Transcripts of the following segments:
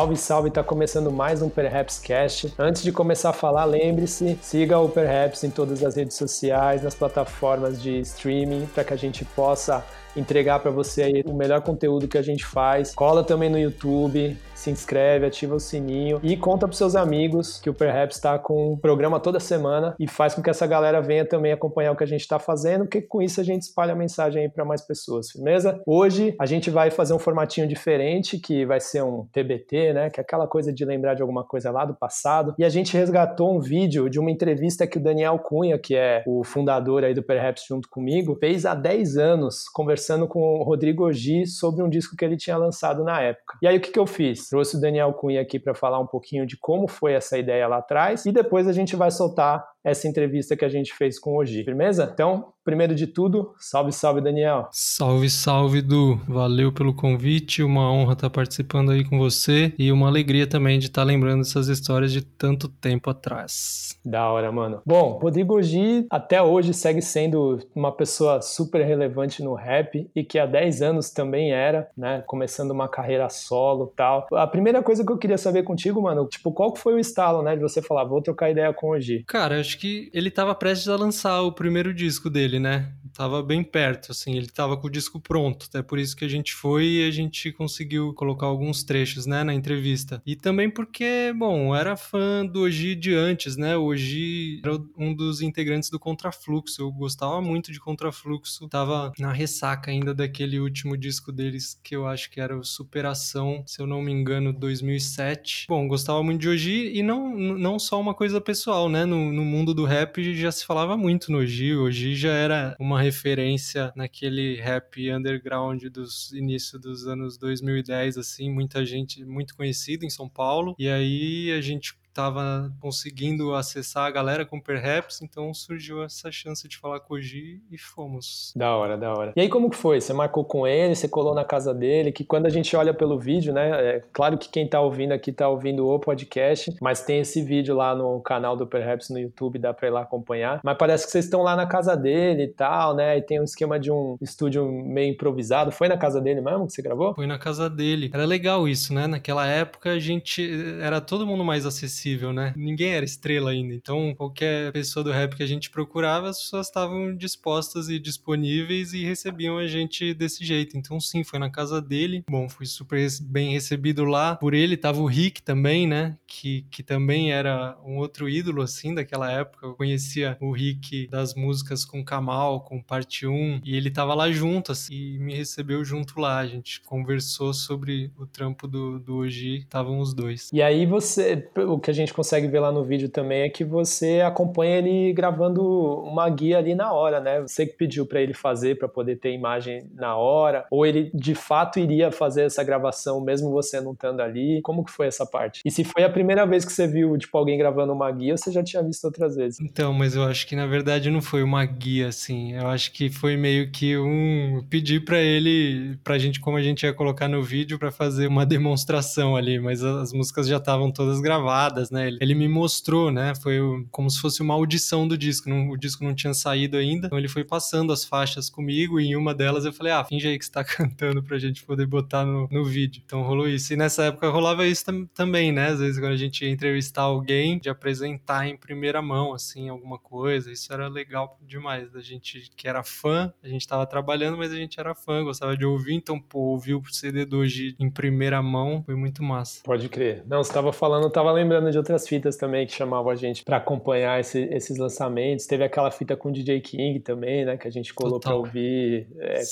Salve, salve, tá começando mais um Perhaps Cast. Antes de começar a falar, lembre-se, siga o Perhaps em todas as redes sociais, nas plataformas de streaming, para que a gente possa entregar para você o melhor conteúdo que a gente faz. Cola também no YouTube, se inscreve, ativa o sininho e conta para seus amigos que o Perhaps está com um programa toda semana e faz com que essa galera venha também acompanhar o que a gente está fazendo, porque com isso a gente espalha a mensagem aí para mais pessoas, firmeza? Hoje a gente vai fazer um formatinho diferente, que vai ser um TBT, né? Que é aquela coisa de lembrar de alguma coisa lá do passado. E a gente resgatou um vídeo de uma entrevista que o Daniel Cunha, que é o fundador aí do Perhaps junto comigo, fez há 10 anos, conversando com o Rodrigo Ogi sobre um disco que ele tinha lançado na época. E aí o que, que eu fiz? Trouxe o Daniel Cunha aqui para falar um pouquinho de como foi essa ideia lá atrás e depois a gente vai soltar essa entrevista que a gente fez com o Ogi. Firmeza? Então, primeiro de tudo, salve, salve, Daniel. Salve, salve, Du. Valeu pelo convite, uma honra estar participando aí com você e uma alegria também de estar lembrando essas histórias de tanto tempo atrás. Da hora, mano. Bom, Rodrigo Ogi até hoje segue sendo uma pessoa super relevante no rap e que há 10 anos também era, né, começando uma carreira solo tal. A primeira coisa que eu queria saber contigo, mano, tipo, qual foi o estalo, né, de você falar, vou trocar ideia com o Ogi? Cara, acho que ele tava prestes a lançar o primeiro disco dele, né? Tava bem perto, assim, ele tava com o disco pronto. É por isso que a gente foi e a gente conseguiu colocar alguns trechos, né, na entrevista. E também porque, bom, era fã do Oji de antes, né? O Oji era um dos integrantes do Contrafluxo. Eu gostava muito de Contrafluxo. Tava na ressaca ainda daquele último disco deles que eu acho que era o Superação, se eu não me engano, 2007. Bom, gostava muito de Oji e não, não só uma coisa pessoal, né? No, no mundo do rap já se falava muito no Gi. O Gi já era uma referência naquele rap underground dos início dos anos 2010, assim, muita gente muito conhecida em São Paulo. E aí a gente estava conseguindo acessar a galera com Perhaps, então surgiu essa chance de falar com o Gi e fomos. Da hora, da hora. E aí como que foi? Você marcou com ele, você colou na casa dele, que quando a gente olha pelo vídeo, né, é claro que quem tá ouvindo aqui tá ouvindo o podcast, mas tem esse vídeo lá no canal do Perhaps no YouTube, dá pra ir lá acompanhar, mas parece que vocês estão lá na casa dele e tal, né, e tem um esquema de um estúdio meio improvisado, foi na casa dele mesmo que você gravou? Foi na casa dele. Era legal isso, né, naquela época a gente, era todo mundo mais acessível acessível, né? Ninguém era estrela ainda. Então, qualquer pessoa do rap que a gente procurava, as pessoas estavam dispostas e disponíveis e recebiam a gente desse jeito. Então, sim, foi na casa dele. Bom, fui super bem recebido lá. Por ele tava o Rick também, né? Que, que também era um outro ídolo, assim, daquela época. Eu conhecia o Rick das músicas com Kamal, com Parte 1, e ele tava lá junto, assim, e me recebeu junto lá. A gente conversou sobre o trampo do, do Oji, estavam os dois. E aí você, o que a gente consegue ver lá no vídeo também é que você acompanha ele gravando uma guia ali na hora, né? Você que pediu para ele fazer para poder ter imagem na hora, ou ele de fato iria fazer essa gravação mesmo você não estando ali? Como que foi essa parte? E se foi a primeira vez que você viu tipo alguém gravando uma guia, você já tinha visto outras vezes? Então, mas eu acho que na verdade não foi uma guia assim. Eu acho que foi meio que um pedir para ele, pra gente como a gente ia colocar no vídeo para fazer uma demonstração ali, mas as músicas já estavam todas gravadas, né? Ele, me mostrou, né? Foi como se fosse uma audição do disco. Não, o disco não tinha saído ainda. Então ele foi passando as faixas comigo e em uma delas eu falei, ah, finge aí que você tá cantando pra gente poder botar no, no vídeo. Então rolou isso. E nessa época rolava isso tam também, né? Às vezes quando a gente ia entrevistar alguém, de apresentar em primeira mão, assim, alguma coisa. Isso era legal demais. Da gente que era fã, a gente tava trabalhando, mas a gente era fã, gostava de ouvir. Então, pô, ouvir o CD do em primeira mão foi muito massa. Pode crer. Não, você tava falando, eu tava lembrando de outras fitas também que chamavam a gente para acompanhar esse, esses lançamentos. Teve aquela fita com o DJ King também, né? Que a gente colou para ouvir é,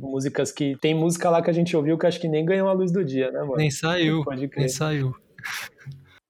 músicas que. Tem música lá que a gente ouviu que acho que nem ganhou a luz do dia, né, mano? Nem saiu. Nem saiu.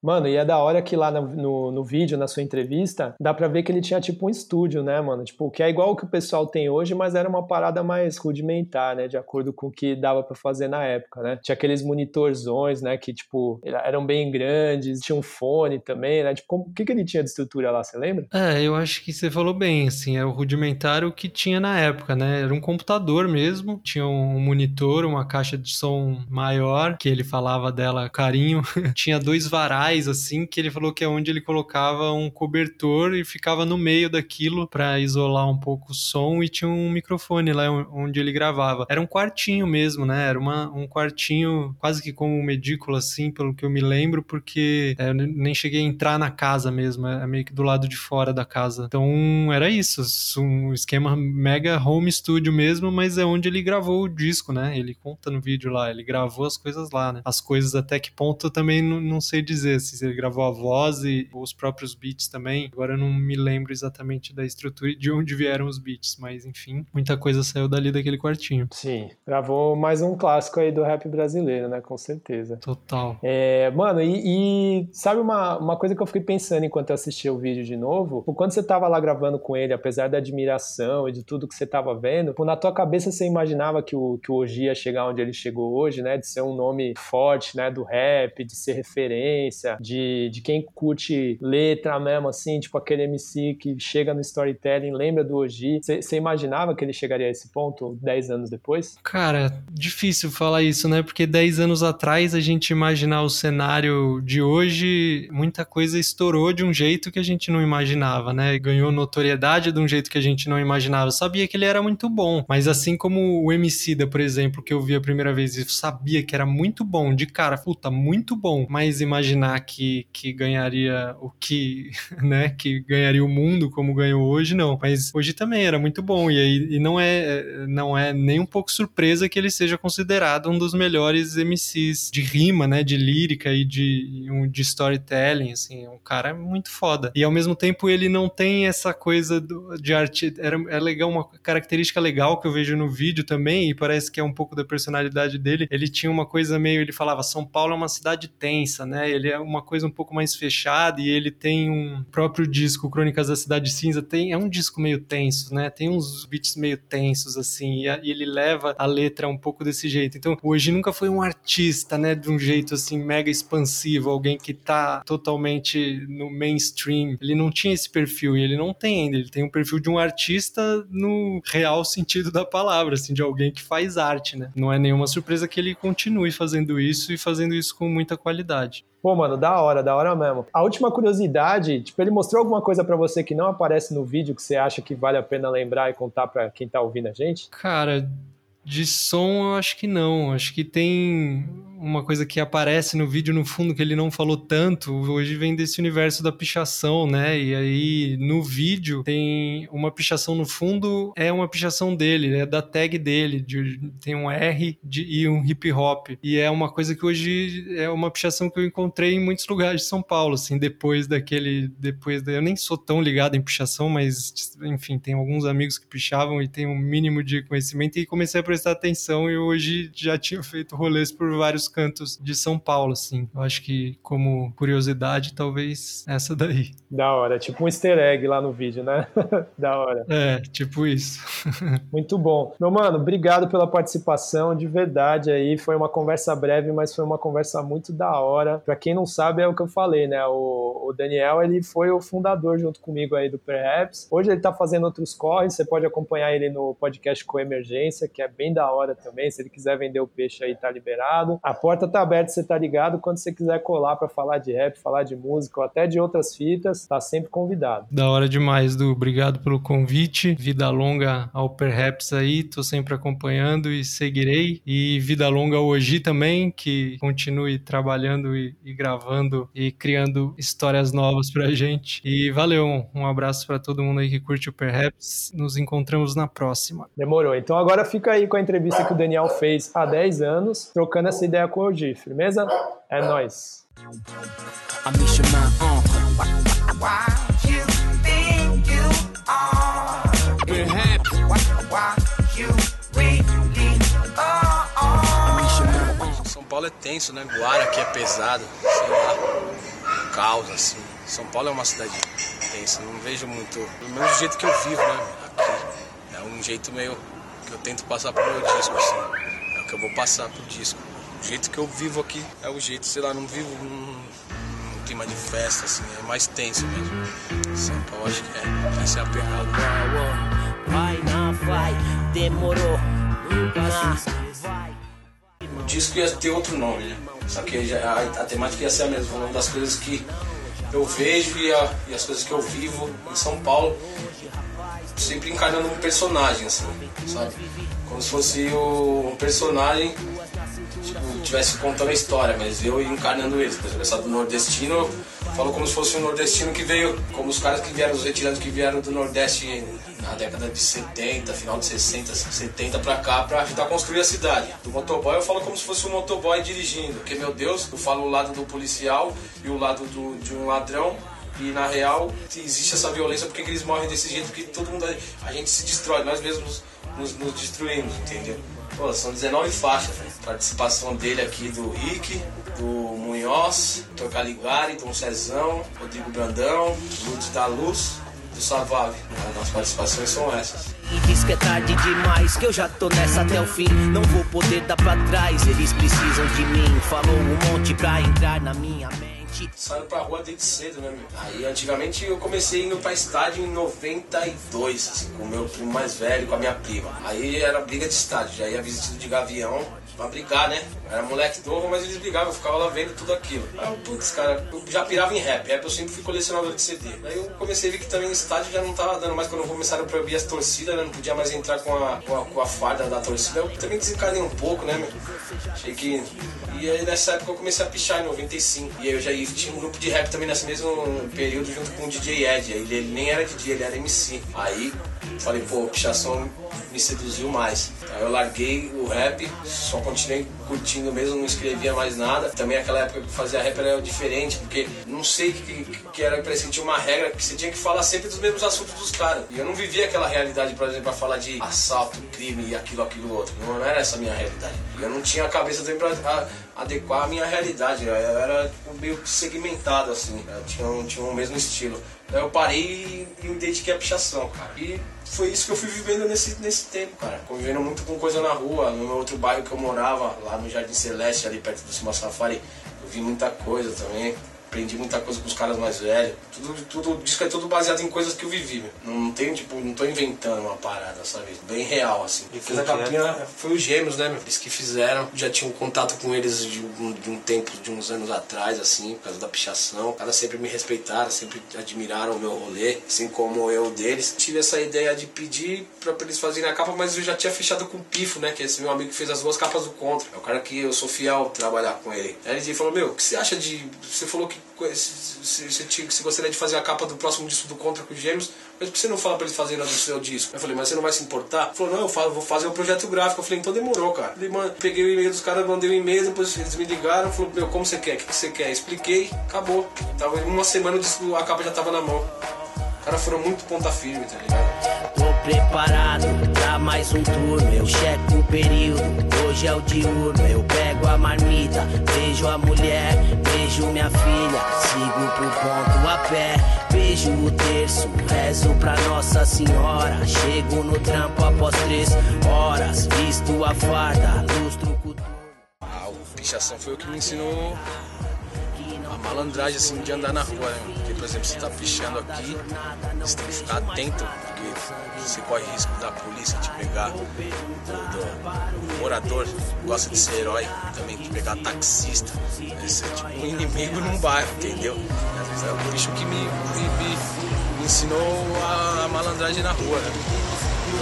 Mano, e é da hora que lá no, no, no, vídeo, na sua entrevista, dá pra ver que ele tinha tipo um estúdio, né, mano? Tipo, que é igual o que o pessoal tem hoje, mas era uma parada mais rudimentar, né? De acordo com o que dava para fazer na época, né? Tinha aqueles monitorzões, né? Que, tipo, eram bem grandes, tinha um fone também, né? Tipo, o que, que ele tinha de estrutura lá, você lembra? É, eu acho que você falou bem, assim, é o rudimentar o que tinha na época, né? Era um computador mesmo, tinha um monitor, uma caixa de som maior, que ele falava dela carinho, tinha dois varais assim, que ele falou que é onde ele colocava um cobertor e ficava no meio daquilo para isolar um pouco o som e tinha um microfone lá onde ele gravava. Era um quartinho mesmo, né? Era uma, um quartinho quase que como uma edícula, assim, pelo que eu me lembro, porque é, eu nem cheguei a entrar na casa mesmo, é meio que do lado de fora da casa. Então era isso, um esquema mega home studio mesmo, mas é onde ele gravou o disco, né? Ele conta no vídeo lá, ele gravou as coisas lá, né? As coisas até que ponto eu também não, não sei dizer, se ele gravou a voz e os próprios beats também. Agora eu não me lembro exatamente da estrutura e de onde vieram os beats, mas enfim, muita coisa saiu dali daquele quartinho. Sim, gravou mais um clássico aí do rap brasileiro, né? Com certeza. Total. É, mano, e, e, sabe uma, uma coisa que eu fiquei pensando enquanto eu assistia o vídeo de novo? Quando você tava lá gravando com ele, apesar da admiração e de tudo que você tava vendo, na tua cabeça você imaginava que o, que o Oji ia chegar onde ele chegou hoje, né? De ser um nome forte, né? Do rap, de ser referência, de, de quem curte letra mesmo, assim, tipo aquele MC que chega no storytelling, lembra do Oji. Você imaginava que ele chegaria a esse ponto 10 anos depois? Cara, difícil falar isso, né? Porque 10 anos atrás a gente imaginar o cenário de hoje, muita coisa estourou de um jeito que a gente não imaginava, né? Ganhou notoriedade de um jeito que a gente não imaginava. Eu sabia que ele era muito bom, mas assim como o Emicida, por exemplo, que eu vi a primeira vez e sabia que era muito bom, de cara, puta, muito bom, mas imaginar que, que ganharia o que, né, que ganharia o mundo como ganhou hoje, não. Mas hoje também era muito bom e aí e não é não é nem um pouco surpresa que ele seja considerado um dos melhores MCs de rima, né, de lírica e de de storytelling, assim, um cara muito foda. E ao mesmo tempo ele não tem essa coisa do, de arte, era é legal uma característica legal que eu vejo no vídeo também e parece que é um pouco da personalidade dele. Ele tinha uma coisa meio, ele falava São Paulo é uma cidade tensa, né? Ele é uma coisa um pouco mais fechada e ele tem um próprio disco Crônicas da Cidade Cinza, tem é um disco meio tenso, né? Tem uns beats meio tensos assim e, a, e ele leva a letra um pouco desse jeito. Então, hoje nunca foi um artista, né, de um jeito assim mega expansivo, alguém que tá totalmente no mainstream. Ele não tinha esse perfil e ele não tem ainda. Ele tem um perfil de um artista no real sentido da palavra, assim, de alguém que faz arte, né? Não é nenhuma surpresa que ele continue fazendo isso e fazendo isso com muita qualidade. Pô, mano, da hora, da hora mesmo. A última curiosidade, tipo, ele mostrou alguma coisa para você que não aparece no vídeo que você acha que vale a pena lembrar e contar para quem tá ouvindo a gente? Cara, de som, eu acho que não. Acho que tem uma coisa que aparece no vídeo no fundo que ele não falou tanto, hoje vem desse universo da pichação, né? E aí no vídeo tem uma pichação no fundo, é uma pichação dele, é da tag dele, de, tem um R de, e um hip hop. E é uma coisa que hoje é uma pichação que eu encontrei em muitos lugares de São Paulo, assim, depois daquele, depois da, eu nem sou tão ligado em pichação, mas enfim, tem alguns amigos que pichavam e tem um mínimo de conhecimento e comecei a prestar atenção e hoje já tinha feito rolês por vários cantos de São Paulo, assim. Eu acho que, como curiosidade, talvez essa daí. Da hora, tipo um easter egg lá no vídeo, né? da hora. É, tipo isso. Muito bom. Meu mano, obrigado pela participação, de verdade aí. Foi uma conversa breve, mas foi uma conversa muito da hora. Pra quem não sabe, é o que eu falei, né? O, o Daniel, ele foi o fundador junto comigo aí do Perhaps. Hoje ele tá fazendo outros corres, você pode acompanhar ele no podcast Com Emergência, que é bem da hora também. Se ele quiser vender o peixe aí, tá liberado. A porta tá aberta, você tá ligado. Quando você quiser colar para falar de rap, falar de música ou até de outras fitas, tá sempre convidado. Da hora demais, Du. Obrigado pelo convite. Vida longa ao Perhaps aí, tô sempre acompanhando e seguirei. E vida longa ao Oji também, que continue trabalhando e, e gravando e criando histórias novas pra gente. E valeu, um abraço para todo mundo aí que curte o Perhaps. Nos encontramos na próxima. Demorou. Então agora fica aí com a entrevista que o Daniel fez há 10 anos, trocando essa ideia com o Oji, firmeza? É nóis. São Paulo é tenso, né? Guara aqui é pesado, sei lá, caos assim. São Paulo é uma cidade tensa, não vejo muito. Do mesmo jeito que eu vivo, né? Aqui. É um jeito meio que eu tento passar pro meu disco, assim. É o que eu vou passar pro disco. O jeito que eu vivo aqui é o jeito, sei lá, não vivo num, num clima de festa, assim, é mais tenso mesmo. São Paulo, acho que é, essa é a pegada. Vai, não vai, demorou, nunca vai. O disco ia ter outro nome, né? Só que a, a, temática ia ser a mesma, falando das coisas que eu vejo e, a, e as coisas que eu vivo em São Paulo, sempre encarnando um personagem, assim, sabe? Como se fosse o, um personagem tipo, tivesse contando a história, mas eu encarnando eles. Por essa do nordestino, falo como se fosse um nordestino que veio, como os caras que vieram, os retirados que vieram do Nordeste na década de 70, final de 60, 70 pra cá, pra ajudar a construir a cidade. Do motoboy eu falo como se fosse um motoboy dirigindo, porque, meu Deus, eu falo o lado do policial e o lado do, de um ladrão e na real existe essa violência porque eles morrem desse jeito que todo mundo a gente se destrói nós mesmos nos, nos destruímos entendeu Pô, são 19 faixas véio. participação dele aqui do Rick do Munhoz Dr. Caligari Dom Cezão Rodrigo Brandão Lutz da Luz do Savave. As participações são essas. E diz que é tarde demais, que eu já tô nessa até o fim. Não vou poder dar pra trás, eles precisam de mim. Falou um monte pra entrar na minha mente. Saindo pra rua desde cedo, né, meu? Aí antigamente eu comecei indo pra estádio em 92, assim, com o meu primo mais velho, com a minha prima. Aí era briga de estádio, já ia vestido de gavião pra brigar, né? era moleque novo, mas eles brigavam, eu ficava lá vendo tudo aquilo. Aí putz, cara, eu já pirava em rap. Rap eu sempre fui colecionador de CD. Aí eu comecei a ver que também o estádio já não tava dando mais quando começaram a proibir as torcidas, né? Não podia mais entrar com a, com a, com a farda da torcida. Eu também desencanei um pouco, né, meu? Achei que. E aí nessa época eu comecei a pichar em 95. E aí eu já ia, tinha um grupo de rap também nesse mesmo período junto com o DJ Ed. Ele, ele nem era DJ, ele era MC. Aí falei, pô, pichação me seduziu mais. Aí eu larguei o rap, só continuei curtindo mesmo, não escrevia mais nada. Também aquela época que fazia rap era diferente, porque não sei que, que era, que tinha uma regra que você tinha que falar sempre dos mesmos assuntos dos caras. E eu não vivia aquela realidade, por exemplo, pra falar de assalto, crime e aquilo, aquilo, outro. Não era essa a minha realidade. Eu não tinha a cabeça também pra adequar a minha realidade. Eu era tipo, meio segmentado, assim. Eu tinha, tinha um mesmo estilo. Daí eu parei e me dediquei à pichação, cara. E foi isso que eu fui vivendo nesse, nesse tempo, cara. Convivendo muito com coisa na rua. No meu outro bairro que eu morava, lá no Jardim Celeste, ali perto do Cima Safari, eu vi muita coisa também aprendi muita coisa com os caras mais velhos. Tudo, tudo, disco é tudo baseado em coisas que eu vivi. Meu. Não tem, tipo, não tô inventando uma parada, sabe? Bem real, assim. E fiz a capinha, é? foi os gêmeos, né, meu? Eles que fizeram. Já tinha um contato com eles de um, de um tempo, de uns anos atrás, assim, por causa da pichação. Os caras sempre me respeitaram, sempre admiraram o meu rolê, assim como eu deles. Tive essa ideia de pedir pra eles fazerem a capa, mas eu já tinha fechado com o Pifo, né? Que é esse meu amigo que fez as duas capas do Contra. É o cara que eu sou fiel trabalhar com ele. Aí ele falou, meu, o que você acha de. Você falou que se, se, se, gostaria de fazer a capa do próximo disco do Contra com os Gêmeos, mas por que você não fala pra eles fazerem do seu disco? Eu falei, mas você não vai se importar? Ele falou, não, eu falo, vou fazer o um projeto gráfico. Eu falei, então demorou, cara. Ele, peguei o e-mail dos caras, mandei o um e-mail, depois eles me ligaram, falou, meu, como você quer? O que, que você quer? Expliquei, acabou. Tava uma semana o disco, a capa já tava na mão. Os caras foram muito ponta firme, tá ligado? Preparado pra mais um turno, eu checo o período, hoje é o diurno, eu pego a marmita, vejo a mulher, beijo minha filha, sigo pro ponto a pé, beijo o terço, rezo pra Nossa Senhora, chego no trampo após três horas, visto a farda, lustro o coturno. Ah, o pichação foi o que me ensinou a malandragem assim de andar na rua, né? Porque, por exemplo, você tá pichando aqui, você tem que ficar atento, porque você corre risco da polícia te pegar, do, do morador gosta de ser herói, também de pegar taxista. Esse é tipo um inimigo num bairro, entendeu? às vezes é o bicho que me, me, me ensinou a, a, malandragem na rua, né?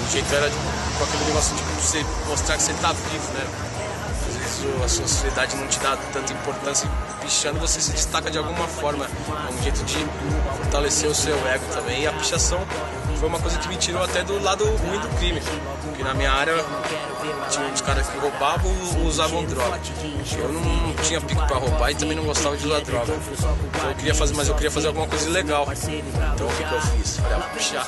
O jeito era tipo, com aquele negócio de tipo, você mostrar que você tá vivo, né? A sociedade não te dá tanta importância pichando, você se destaca de alguma forma. É um jeito de fortalecer o seu ego também. E a pichação foi uma coisa que me tirou até do lado ruim do crime. Porque na minha área tinha uns caras que roubavam e usavam droga. Eu não tinha pico para roubar e também não gostava de usar droga. Então eu queria fazer, mas eu queria fazer alguma coisa legal. Então o que, que eu fiz? Ah, pichar.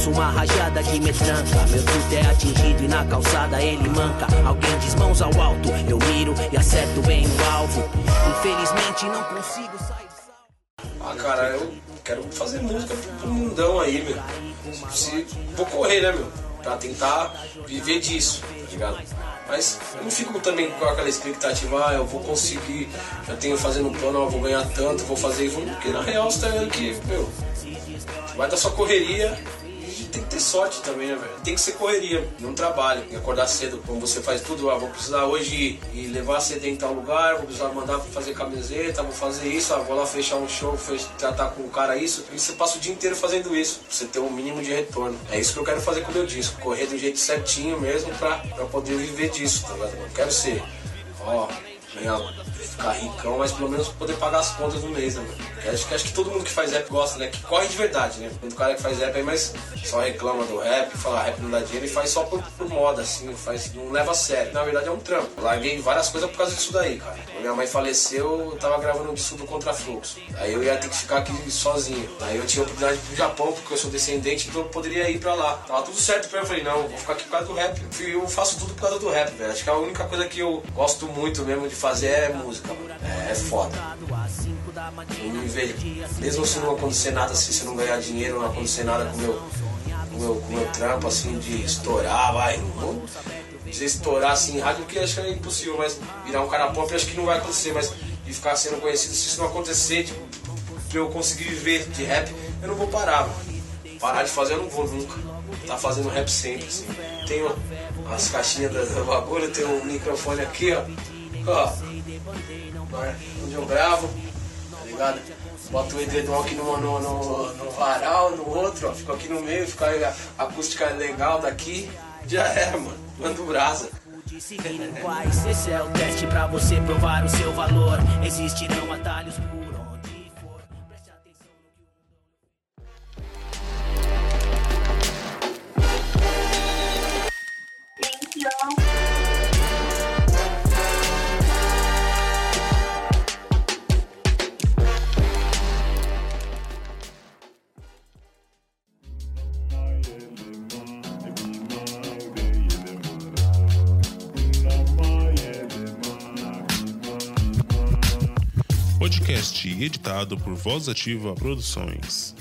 Ouço uma rajada que me tranca. Meu chute é atingido e na calçada ele manca. Alguém diz mãos ao alto, eu miro e acerto bem o alvo. Infelizmente não consigo sair. Ah, cara, eu quero fazer música pro mundão aí, meu. Se, vou correr, né, meu? Pra tentar viver disso, tá ligado? Mas eu não fico também com aquela expectativa, ah, eu vou conseguir, já tenho fazendo um plano, eu vou ganhar tanto, vou fazer isso, porque na real você tá vendo que, meu, vai da sua correria tem que ter sorte também, né, velho? Tem que ser correria, não trabalho. E acordar cedo, como você faz tudo, ah, vou precisar hoje ir levar CD em tal lugar, vou precisar mandar fazer camiseta, vou fazer isso, ah, vou lá fechar um show, tratar com o cara isso. E você passa o dia inteiro fazendo isso, pra você ter um mínimo de retorno. É isso que eu quero fazer com o meu disco, correr do jeito certinho mesmo pra, pra poder viver disso, tá ligado? Eu quero ser, ó, ganhar ficar ricão, mas pelo menos poder pagar as contas no mês, né, mano? Acho que, acho que todo mundo que faz rap gosta, né? Que corre de verdade, né? Muito cara que faz rap aí, mas só reclama do rap, fala rap não dá dinheiro e faz só por, por moda, assim, faz, não leva a sério. Na verdade é um trampo. Larguei várias coisas por causa disso daí, cara. Minha mãe faleceu, eu tava gravando um disco do Contrafluxo. Aí eu ia ter que ficar aqui sozinho. Aí eu tinha a oportunidade de ir pro Japão, porque eu sou descendente, então eu poderia ir pra lá. Tava tudo certo pra mim. Eu falei, não, vou ficar aqui por causa do rap. Eu faço tudo por causa do rap, velho. Acho que a única coisa que eu gosto muito mesmo de fazer é música, mano. É, é foda. Eu me vejo, mesmo se não acontecer nada, assim, se não ganhar dinheiro, não acontecer nada com meu, com meu, com meu trampo, assim, de estourar, vai, não vou dizer estourar assim em rádio, porque acho que é impossível, mas virar um cara pop acho que não vai acontecer, mas de ficar sendo conhecido, se isso não acontecer, tipo, pra eu conseguir viver de rap, eu não vou parar, mano. Parar de fazer eu não vou nunca. Tá fazendo rap sempre, assim. Tenho as caixinhas do bagulho, tenho um microfone aqui, ó. Ó, onde eu gravo, tá ligado? Boto o edredom aqui no, no, no, no, varal, no outro, ó. Fico aqui no meio, fica a acústica legal daqui. Já era, mano. Manda brasa. Esse é o teste pra você provar o seu valor. Existirão atalhos podcast editado por Voz Ativa Produções.